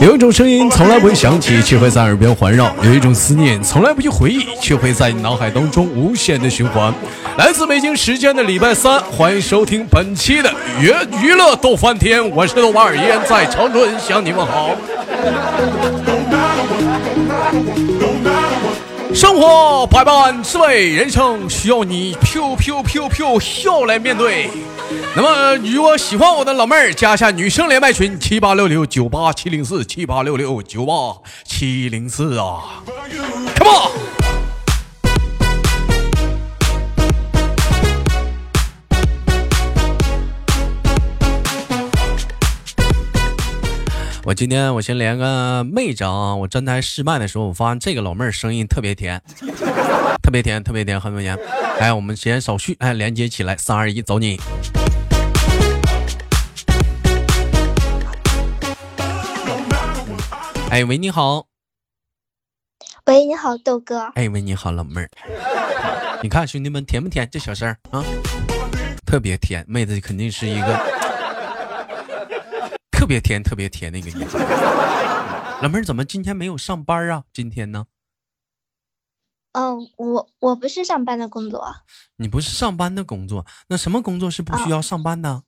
有一种声音从来不会响起，却会在耳边环绕；有一种思念从来不去回忆，却会在你脑海当中无限的循环。来自北京时间的礼拜三，欢迎收听本期的娱娱乐逗翻天，我是豆瓣儿，依然在长春向你们好。生活百般滋味，人生需要你 Q Q Q Q 笑来面对。那么，如果喜欢我的老妹儿，加下女生连麦群七八六六九八七零四七八六六九八七零四啊，Come on！我今天我先连个妹子啊！我站台试麦的时候，我发现这个老妹儿声音特别甜，特别甜，特别甜，很多甜。哎，我们先手续，哎，连接起来，三二一，走你。哎喂，你好。喂，你好，豆哥。哎喂，你好，老妹儿。你看兄弟们甜不甜？这小声啊，特别甜。妹子肯定是一个特别甜、特别甜那个意思。老妹儿怎么今天没有上班啊？今天呢？嗯，我我不是上班的工作。你不是上班的工作？那什么工作是不需要上班的？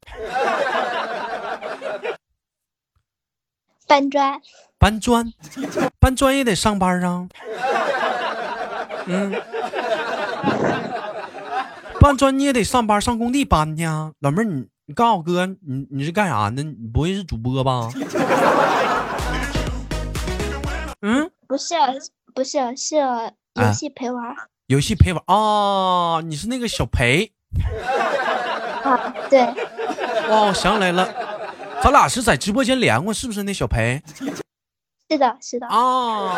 搬砖。搬砖，搬砖也得上班啊。嗯，搬砖你也得上班，上工地搬去啊。老妹儿，你你告诉我哥，你你是干啥的？你不会是主播吧？嗯，不是，不是，是游戏陪玩。游戏陪玩啊，你是那个小裴。啊，对。哦，我想起来了，咱俩是在直播间连过，是不是那小裴？是的，是的啊！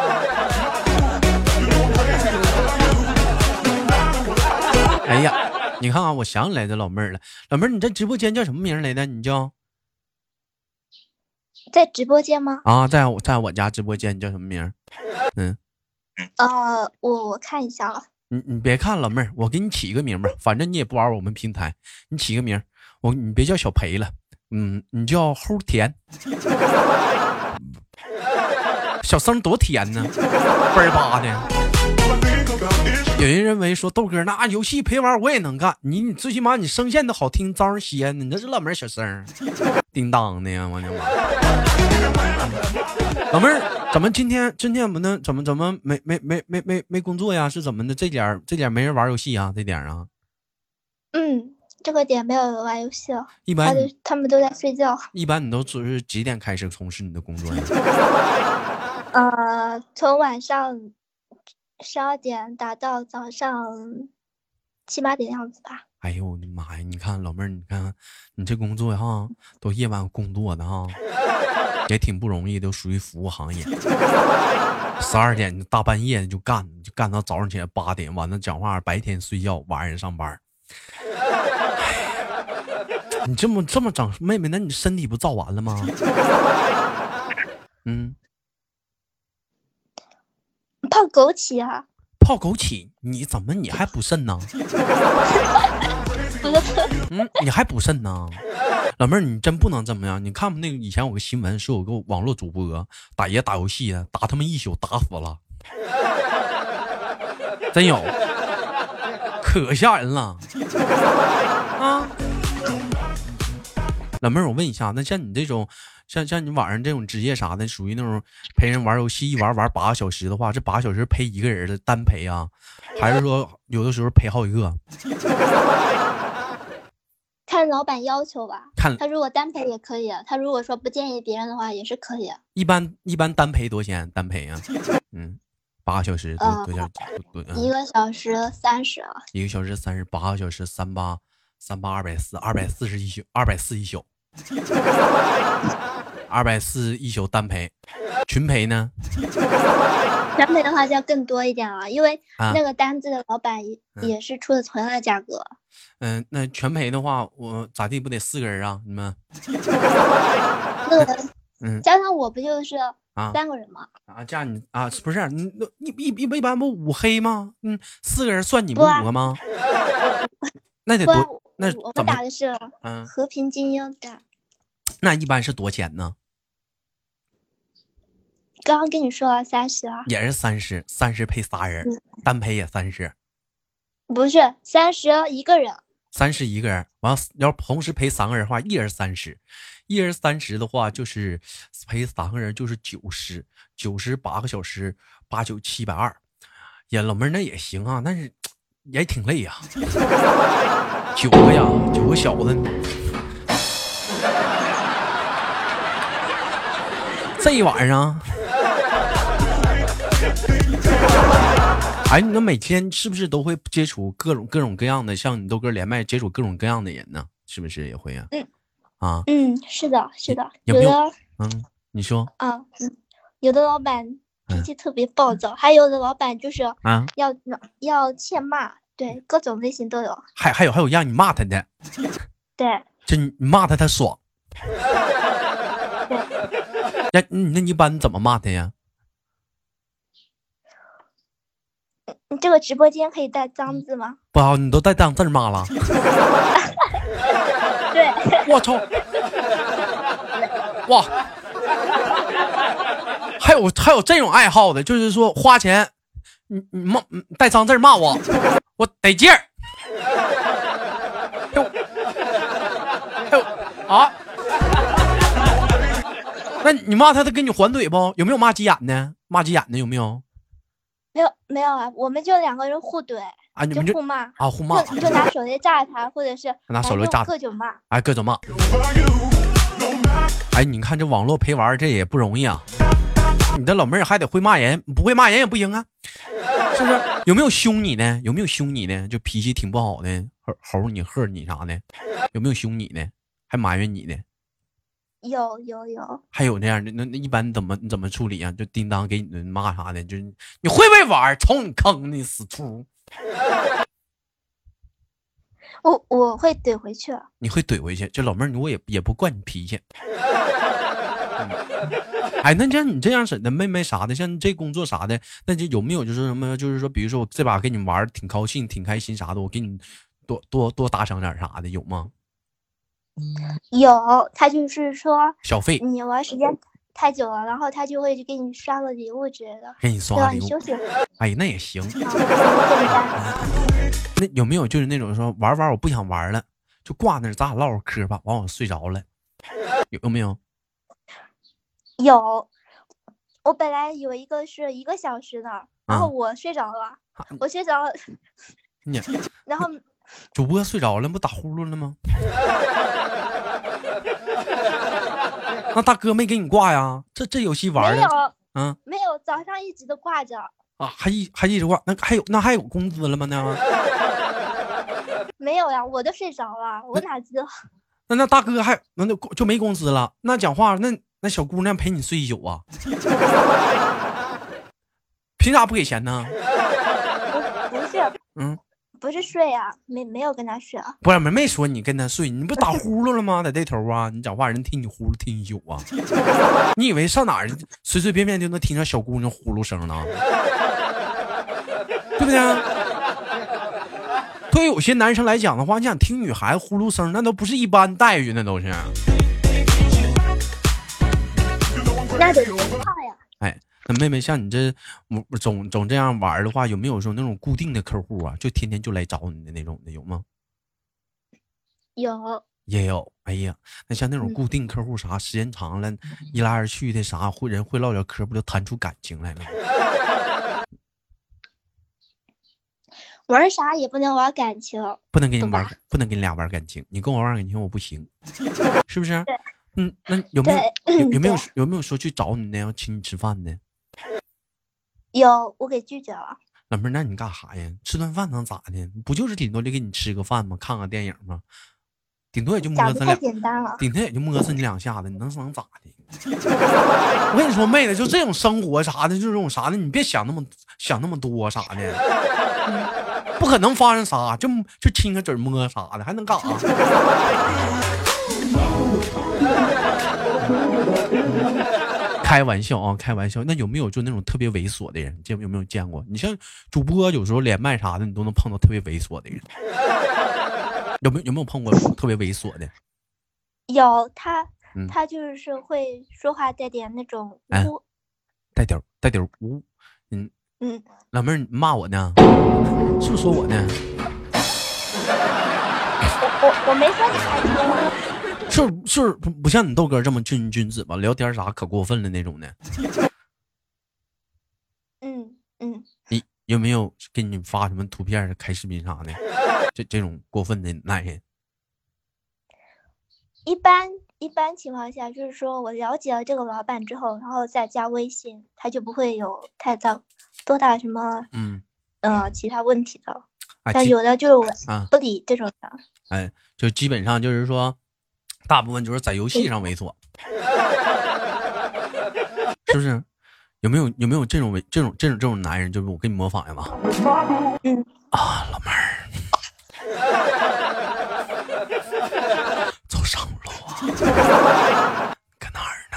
哎呀，你看啊，我想起来这老妹儿了。老妹儿，你在直播间叫什么名来的？你叫在直播间吗？啊，在我在我家直播间，你叫什么名？嗯，呃，我我看一下了。你你别看老妹儿，我给你起一个名吧，反正你也不玩我们平台，你起个名，我你别叫小裴了，嗯，你叫齁甜。小声多甜呢，倍儿巴的。有人认为说豆哥那游戏陪玩我也能干，你你最起码你声线都好听，招人稀罕呢。你这是老妹儿小声，叮当的呀，我的妈！老妹儿怎么今天今天不能？怎么怎么没没没没没没工作呀？是怎么的？这点这点没人玩游戏啊？这点啊？嗯，这个点没有人玩游戏了。一般他们都在睡觉。一般你都是几点开始从事你的工作呀？呃，从晚上十二点打到早上七八点样子吧。哎呦我的妈呀！你看老妹儿，你看你这工作哈，都夜晚工作的哈，也挺不容易，都属于服务行业。十二点大半夜就干，就干到早上起来八点，完了讲话，白天睡觉，晚上上班。你这么这么整，妹妹，那你身体不造完了吗？嗯。泡枸杞啊！泡枸杞，你怎么你还补肾呢？嗯，你还补肾呢？老妹儿，你真不能这么样。你看不那个以前有个新闻，说有个网络主播打爷打游戏的，打他们一宿打死了，真有，可吓人了啊！老妹儿，我问一下，那像你这种。像像你晚上这种职业啥的，属于那种陪人玩游戏，一玩玩八个小时的话，这八个小时陪一个人的单陪啊，还是说有的时候陪好几个？看老板要求吧。看他如果单陪也可以，他如果说不建议别人的话也是可以。一般一般单陪多少钱？单陪啊？嗯，八个小时多多少？一个小时三十啊。一个小时三十，八个小时三八三八二百四，二百四十一宿，二百四一宿。二百四一宿单陪，群陪呢？全陪的话就要更多一点了，因为那个单子的老板也是出的同样的价格。嗯，那全陪的话，我咋地不得四个人啊？你们？那个，嗯，加上我不就是三个人吗？啊，加你啊，不是你那一一一一般不五黑吗？嗯，四个人算你们五个吗？那得多，那我们打的是和平精英的。那一般是多钱呢？刚刚跟你说了三十啊，也是三十，三十陪仨人，单陪也三十，不是三十一个人，三十一个人，完要同时陪三个人的话，一人三十，一人三十的话就是陪三个人就是九十，九十八个小时，八九七百二，呀，老妹儿那也行啊，但是也挺累呀，九个呀，九个小子。这一晚上，哎，你那每天是不是都会接触各种各种各样的，像你豆哥连麦接触各种各样的人呢？是不是也会呀？嗯，啊，嗯，是的，是的，有的，嗯，你说啊，嗯，有的老板脾气特别暴躁，还有的老板就是啊，要要欠骂，对，各种类型都有。还还有还有让你骂他的，对，就你骂他他爽。那那你一般怎么骂他呀？你这个直播间可以带脏字吗？不好，你都带脏字骂了。对，我操！哇，还有还有这种爱好的，就是说花钱，你你骂带脏字骂我，我得劲儿。啊！那你骂他，他给你还嘴不？有没有骂急眼的？骂急眼的有没有？没有，没有啊！我们就两个人互怼啊，你们就互骂啊，互骂，就拿手雷炸他，或者是 拿手雷炸，各种骂，哎，各种骂。哎，你看这网络陪玩这也不容易啊！你的老妹儿还得会骂人，不会骂人也不行啊，是不是？有没有凶你呢？有没有凶你呢？就脾气挺不好的，吼吼你、喝你啥的？有没有凶你呢？还埋怨你呢？有有有，还有那样的，那那一般怎么你怎么处理啊？就叮当给你骂啥的，就是你会不会玩？瞅你坑的死猪！我我会怼回去。你会怼回去？这老妹儿，我也也不惯你脾气。哎，那像你这样式的妹妹啥的，像这工作啥的，那就有没有就是什么？就是说，比如说我这把跟你玩挺高兴、挺开心啥的，我给你多多多打赏点啥的，有吗？有，他就是说小费，你玩时间太久了，然后他就会给你刷个礼物之类的，给你刷礼物。你休息。哎，那也行。那有没有就是那种说玩玩我不想玩了，就挂那，咱俩唠会嗑吧，完我睡着了，有没有？有，我本来有一个是一个小时的，然后我睡着了，我睡着了，你，然后。主播睡着了，不打呼噜了吗？那大哥没给你挂呀？这这游戏玩的？嗯，没有，早上一直都挂着。啊，还一还一直挂？那还有那还有工资了吗？那 没有呀，我都睡着了，我哪知道？那那大哥还那就就没工资了？那讲话那那小姑娘陪你睡一宿啊？凭啥不给钱呢？不是，嗯。不是睡啊，没没有跟他睡啊，不是没没说你跟他睡，你不打 呼噜了吗？在这头啊，你讲话人听你呼噜听一宿啊，你以为上哪儿随随便便就能听着小姑娘呼噜声呢？对不对？对于有些男生来讲的话，你想听女孩子呼噜声，那都不是一般待遇，那都是。那妹妹，像你这总总这样玩的话，有没有说那种固定的客户啊？就天天就来找你的那种的，有吗？有，也有。哎呀，那像那种固定客户啥，时间长了，一来二去的啥，会人会唠点嗑，不就谈出感情来了吗？玩啥也不能玩感情，不能跟你玩，不能跟你俩玩感情。你跟我玩感情，我不行，是不是？嗯，那有没有有有没有有没有说去找你呢？要请你吃饭呢？有，我给拒绝了。老妹儿，那你干啥呀？吃顿饭能咋的？不就是顶多就给你吃个饭吗？看个电影吗？顶多也就摸死两，简单了。顶多也就摸死你两下子，你能能咋的？我跟你说，妹子，就这种生活啥的，就这种啥的，你别想那么想那么多啥的，不可能发生啥，就就亲个嘴摸啥的，还能干啥？开玩笑啊，开玩笑。那有没有就那种特别猥琐的人？见有没有见过？你像主播有时候连麦啥的，你都能碰到特别猥琐的人。有没有有没有碰过特别猥琐的？有他，他就是会说话带点那种污，带点带点污，嗯嗯，老妹儿你骂我呢？是不是说我呢？我我我没说你开车，是是不不像你豆哥这么君君子吧？聊天啥可过分了那种的。嗯嗯，你有没有给你发什么图片、开视频啥的？这这种过分的男人，一般一般情况下就是说我了解了这个老板之后，然后再加微信，他就不会有太大多大什么嗯，呃其他问题的。但有的就是啊不理这种的。哎，就基本上就是说，大部分就是在游戏上猥琐，是不是？有没有有没有这种猥这种这种这种男人？就是我给你模仿一下嗯，啊，老妹儿，走上路啊，搁哪儿呢？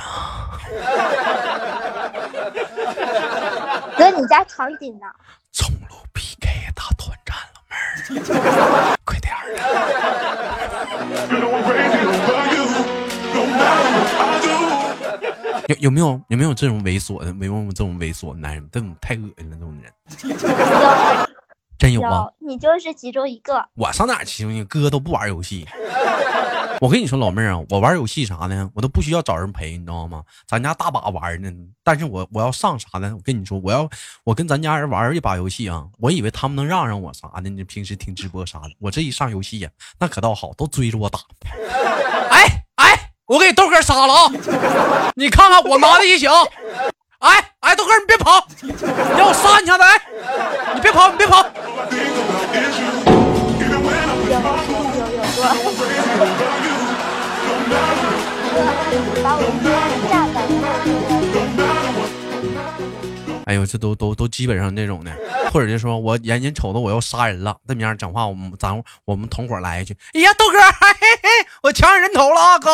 搁你家场景呢？中路快点儿！有有没有有没有这种猥琐的？没有这种猥琐男人，这种太恶心了，这种人真有啊！你就是其中一个。我上哪儿去？你哥都不玩游戏。我跟你说，老妹儿啊，我玩游戏啥的，我都不需要找人陪，你知道吗？咱家大把玩呢，但是我我要上啥呢，我跟你说，我要我跟咱家人玩一把游戏啊，我以为他们能让让我啥的，你平时听直播啥的，我这一上游戏呀、那可倒好，都追着我打。哎哎，我给豆哥杀了啊！你看看我拿的一血啊！哎哎，豆哥你别跑，让我杀你一下子！哎，你别跑，你别跑！哎呦，这都都都基本上那种的，或者就说我眼睛瞅着我要杀人了，这面讲话，我们咱我们同伙来一句，哎呀，豆哥，嘿嘿嘿，我抢你人头了啊，哥，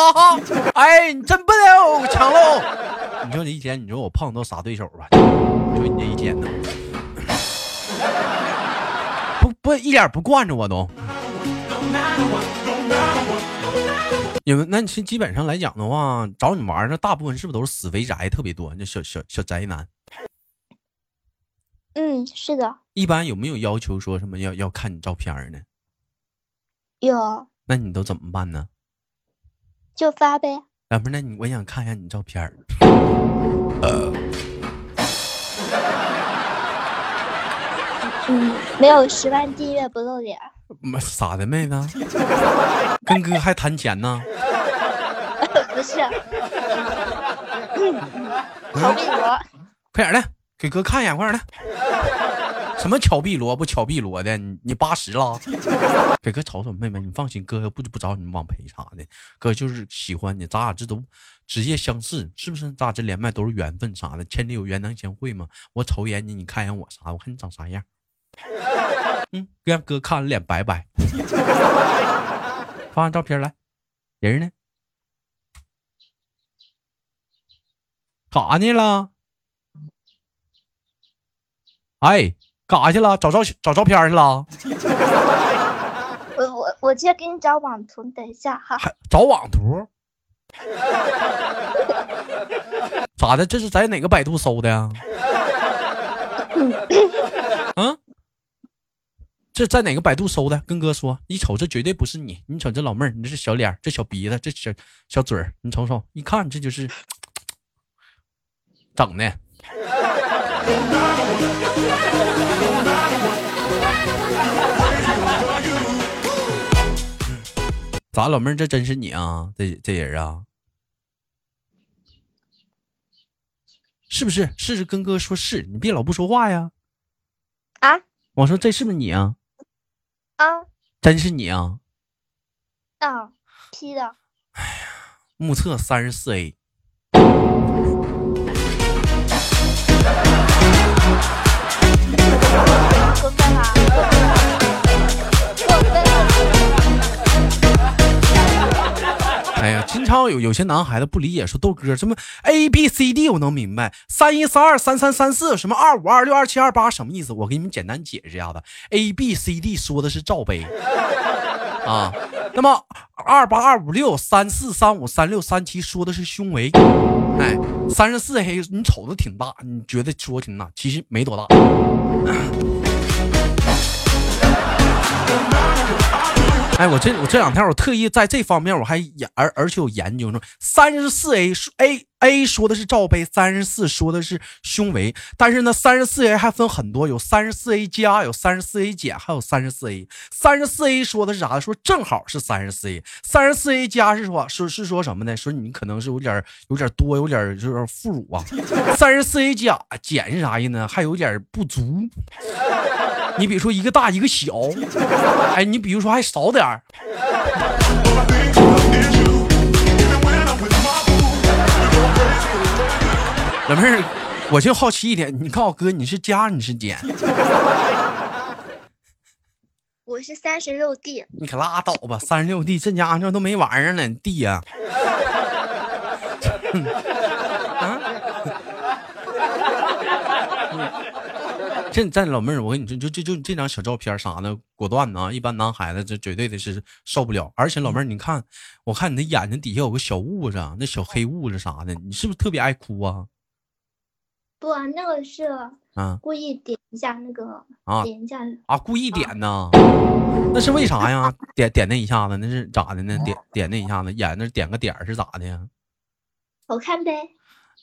哎，你真笨哦，抢喽！你说这一天，你说我碰到啥对手吧？你说你这一天呢？不不，一点不惯着我都。你们那你是基本上来讲的话，找你玩的大部分是不是都是死肥宅特别多？那小小小宅男。嗯，是的，一般有没有要求说什么要要看你照片呢？有那你都怎么办呢？就发呗。老妹儿，那你我想看一下你照片儿。嗯，没有十万订阅不露脸。妈傻的妹子，跟哥还谈钱呢？不是，快点的，给哥看一眼，快点的。什么巧碧罗不巧碧罗的？你你八十了？给哥瞅瞅，妹妹，你放心，哥不不找你网陪啥的，哥就是喜欢你，咱俩这都职业相似，是不是？咱俩这连麦都是缘分啥的，千里有缘能相会嘛。我瞅一眼你，你看一眼我啥？我看你长啥样。嗯，让哥看了脸白白。发张照片来，人呢？干啥呢了？哎，干啥去了？找照找照片去了？我我我直接给你找网图，你等一下哈。还找网图？咋的？这是在哪个百度搜的呀？嗯，这在哪个百度搜的？跟哥说，一瞅这绝对不是你。你瞅这老妹儿，你这是小脸儿，这小鼻子，这小小嘴儿，你瞅瞅，一看这就是 整的。咋，老妹儿，这真是你啊？这这人啊，是不是？试试，跟哥说是，你别老不说话呀。啊我说这是不是你啊？啊真是你啊？啊，P 的，目测三十四 A，过分了，过分了。哎呀，经常有有些男孩子不理解，说豆哥什么 A B C D 我能明白，三一三二三三三四什么二五二六二七二八什么意思？我给你们简单解释一下子，A B C D 说的是罩杯，啊。那么二八二五六三四三五三六三七说的是胸围，哎，三十四黑你瞅着挺大，你觉得说挺大，其实没多大。哎，我这我这两天我特意在这方面我还研而而且有研究说，三十四 A A A 说的是罩杯，三十四说的是胸围，但是呢，三十四 A 还分很多，有三十四 A 加，有三十四 A 减，还有三十四 A。三十四 A 说的是啥？说正好是三十四 A，三十四 A 加是说说是说什么呢？说你可能是有点有点多，有点就是副乳啊。三十四 A 加减是啥意思呢？还有点不足。你比如说一个大一个小，哎，你比如说还少点儿。老妹儿，我就好奇一点，你告诉我哥，你是加你是减？我是三十六 D。你可拉倒吧，三十六 D 这家伙都没玩意儿了，D 呀。这在老妹儿，我跟你说，就就就这张小照片啥的，果断呐！一般男孩子这绝对的是受不了。而且老妹儿，你看，我看你的眼睛底下有个小痦子，那小黑痦子啥的，你是不是特别爱哭啊？不，那个是啊，故意点一下那个啊，点一下啊，故意点呢？那是为啥呀？点点那一下子，那是咋的呢？点 点那一下子，眼那点个点是咋的呀？好看呗。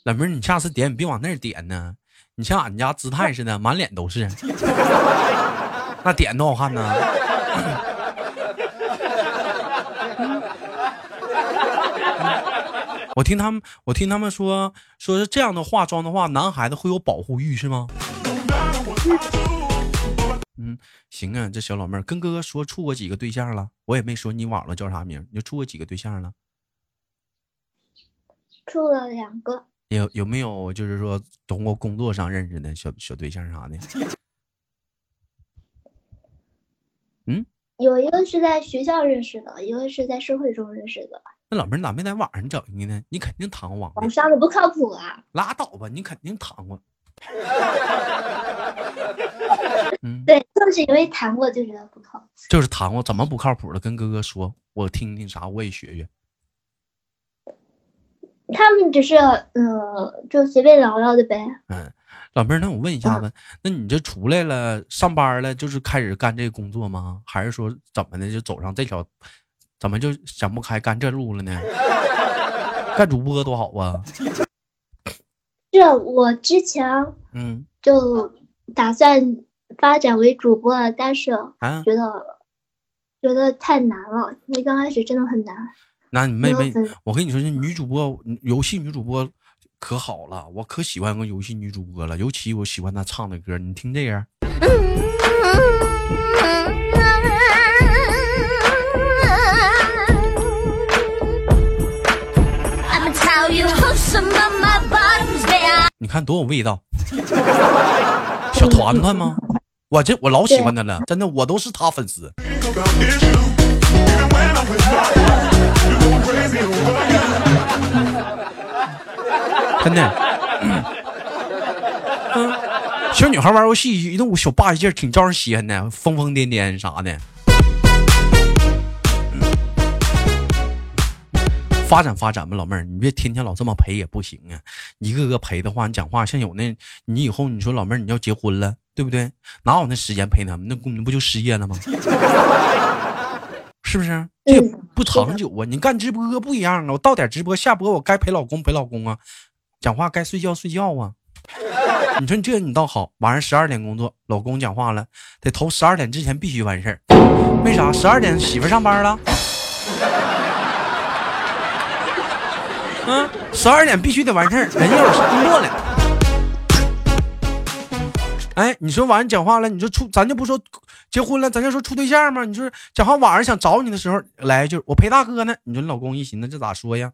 老妹儿，你下次点，你别往那儿点呢。你像俺家姿态似的，满脸都是，那点多好看呢！我听他们，我听他们说，说是这样的化妆的话，男孩子会有保护欲，是吗？嗯，行啊，这小老妹儿跟哥哥说处过几个对象了，我也没说你网络叫啥名，你就处过几个对象了？处了两个。有有没有就是说通过工作上认识的小小对象啥的？嗯，有一个是在学校认识的，一个是在社会中认识的。那老妹儿咋没在网上整的呢？你肯定谈过网。网上的不靠谱啊！拉倒吧，你肯定谈过。嗯，对，就是因为谈过就觉得不靠谱。就是谈过，怎么不靠谱了？跟哥哥说，我听听啥，我也学学。他们只是呃，就随便聊聊的呗。嗯，老妹儿，那我问一下子，那你这出来了上班了，就是开始干这个工作吗？还是说怎么的就走上这条，怎么就想不开干这路了呢？干主播多好啊！这我之前嗯就打算发展为主播，但是觉得觉得太难了，因为刚开始真的很难。那你妹妹，我跟你说，这女主播，游戏女主播可好了，我可喜欢个游戏女主播了，尤其我喜欢她唱的歌，你听这样。你看多有味道，小团团吗？我这我老喜欢她了，真的，我都是她粉丝。真的，嗯，小女孩玩游戏一动小霸气劲儿，挺招人稀罕的，疯疯癫癫啥的。发展发展吧，老妹儿，你别天天老这么陪也不行啊。一个个陪的话，你讲话像有那，你以后你说老妹儿你要结婚了，对不对？哪有那时间陪他们？那你不就失业了吗？是不是？这也不长久啊！你干直播不一样啊！我到点直播下播，我该陪老公陪老公啊，讲话该睡觉睡觉啊。你说你这你倒好，晚上十二点工作，老公讲话了，得头十二点之前必须完事儿。为啥？十二点媳妇上班了。嗯，十二点必须得完事儿，人家有工作了。哎，你说晚上讲话了，你说处咱就不说结婚了，咱就说处对象嘛。你说讲话晚上想找你的时候来一句我陪大哥呢。你说你老公一寻思这咋说呀？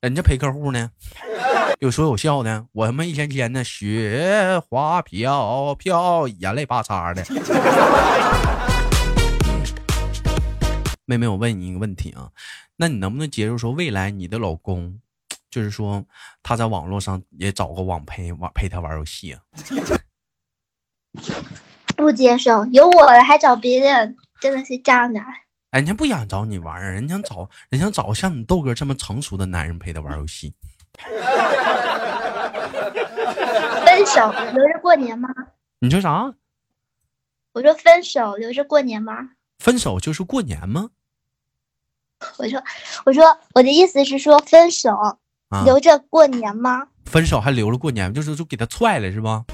人家陪客户呢，有说有笑的。我他妈一天天的雪花飘飘，眼泪巴嚓的。妹妹，我问你一个问题啊，那你能不能接受说未来你的老公，就是说他在网络上也找个网陪网陪他玩游戏啊？不接受，有我了还找别人，真的是渣男。人家不想找你玩儿，人家找人家找像你豆哥这么成熟的男人陪他玩游戏。分手留着过年吗？你说啥？我说分手留着过年吗？分手就是过年吗？我说，我说我的意思是说分手留着过年吗？分手还留着过年，就是就给他踹了是吧？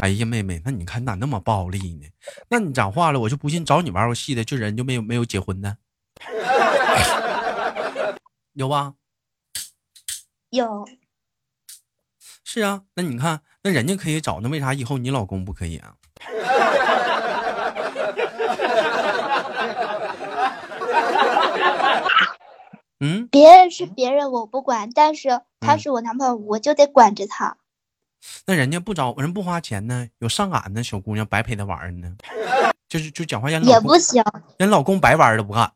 哎呀，妹妹，那你看咋那么暴力呢？那你讲话了，我就不信找你玩游戏的，就人就没有没有结婚的，有吧？有。是啊，那你看，那人家可以找，那为啥以后你老公不可以啊？嗯，别人是别人，我不管，但是他是我男朋友，我就得管着他。那人家不找人不花钱呢，有上赶的小姑娘白陪他玩呢，就是就讲话人也不行，人老公白玩都不干。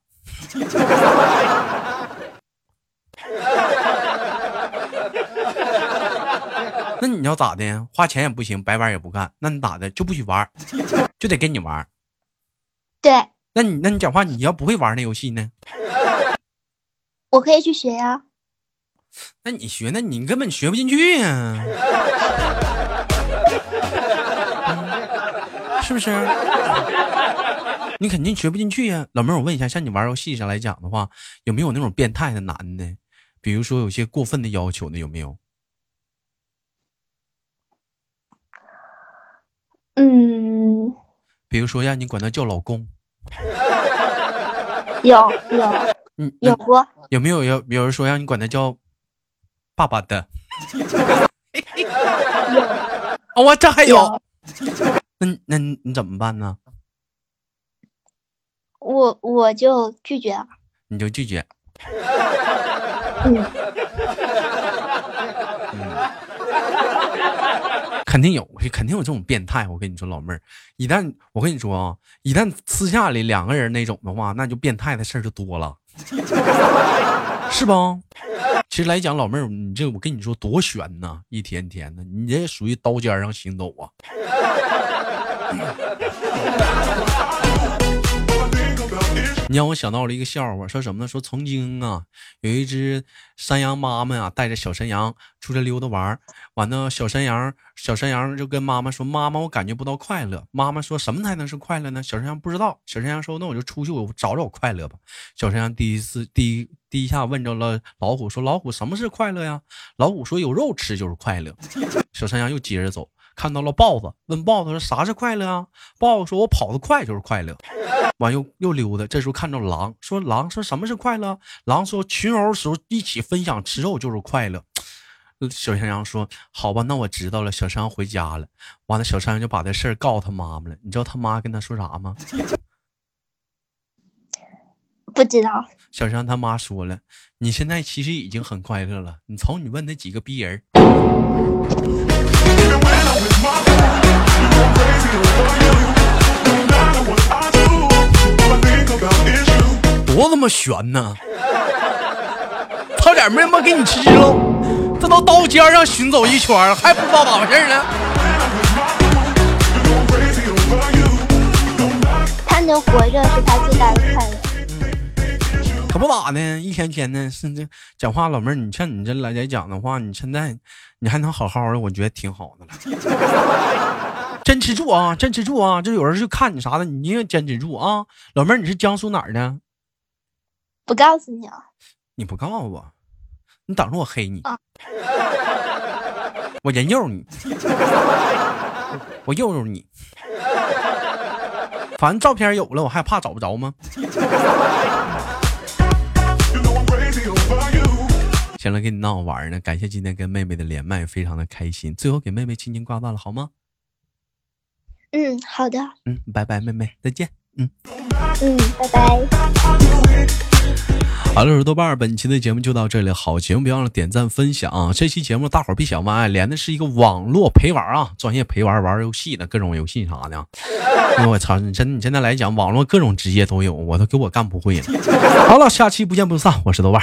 你要咋的？花钱也不行，白玩也不干，那你咋的？就不许玩，就得跟你玩。对。那你那你讲话，你要不会玩那游戏呢？我可以去学呀。那你学，那你根本学不进去呀，是不是？你肯定学不进去呀，老妹儿，我问一下，像你玩游戏上来讲的话，有没有那种变态的男的？比如说有些过分的要求的，有没有？嗯。比如说让你管他叫老公。有有。嗯，有过。有没有有有人说让你管他叫？爸爸的，我这还有，那那你怎么办呢？我我就拒绝，你就拒绝。嗯，肯定有，肯定有这种变态。我跟你说，老妹儿，一旦我跟你说啊，一旦私下里两个人那种的话，那就变态的事儿就多了，是吧？其实来讲，老妹儿，你这我跟你说多悬呐，一天天的，你这属于刀尖上行走啊。你让我想到了一个笑话，说什么呢？说曾经啊，有一只山羊妈妈呀，带着小山羊出来溜达玩儿完了小山羊，小山羊就跟妈妈说：“妈妈，我感觉不到快乐。”妈妈说什么才能是快乐呢？小山羊不知道。小山羊说：“那我就出去，我找找快乐吧。”小山羊第一次第一第一下问着了老虎，说：“老虎，什么是快乐呀？”老虎说：“有肉吃就是快乐。”小山羊又接着走。看到了豹子，问豹子说：“啥是快乐啊？”豹子说：“我跑得快就是快乐。”完又又溜达，这时候看到狼，说：“狼说什么是快乐？”狼说：“群殴时候一起分享吃肉就是快乐。”小山羊说：“好吧，那我知道了。”小山羊回家了，完了，小山羊就把这事儿告诉他妈妈了。你知道他妈跟他说啥吗？不知道。小山羊他妈说了：“你现在其实已经很快乐了。你瞅你问那几个逼人。”多他妈悬呢！差点没他妈给你吃了，这都刀尖上寻走一圈还不知道咋回事呢？他能活着是他最大的快乐。可不咋的，一天天的，是这讲话，老妹儿，你像你这来来讲的话，你现在你还能好好的，我觉得挺好的了。坚持住啊，坚持住啊！这有人就看你啥的，你一定坚持住啊！老妹儿，你是江苏哪儿的？不告诉你啊！你不告诉我，你等着我黑你，我人肉你，我肉肉你。反正照片有了，我还怕找不着吗？行了，跟你闹玩呢。感谢今天跟妹妹的连麦，非常的开心。最后给妹妹轻轻挂断了，好吗？嗯，好的。嗯，拜拜，妹妹，再见。嗯嗯，拜拜。好了，我是豆瓣儿本期的节目就到这里。好节目，别忘了点赞分享啊！这期节目大伙儿别想歪，连的是一个网络陪玩啊，专业陪玩玩游戏的各种游戏啥的。我操，你真你现在来讲，网络各种职业都有，我都给我干不会了。好了，下期不见不散。我是豆瓣。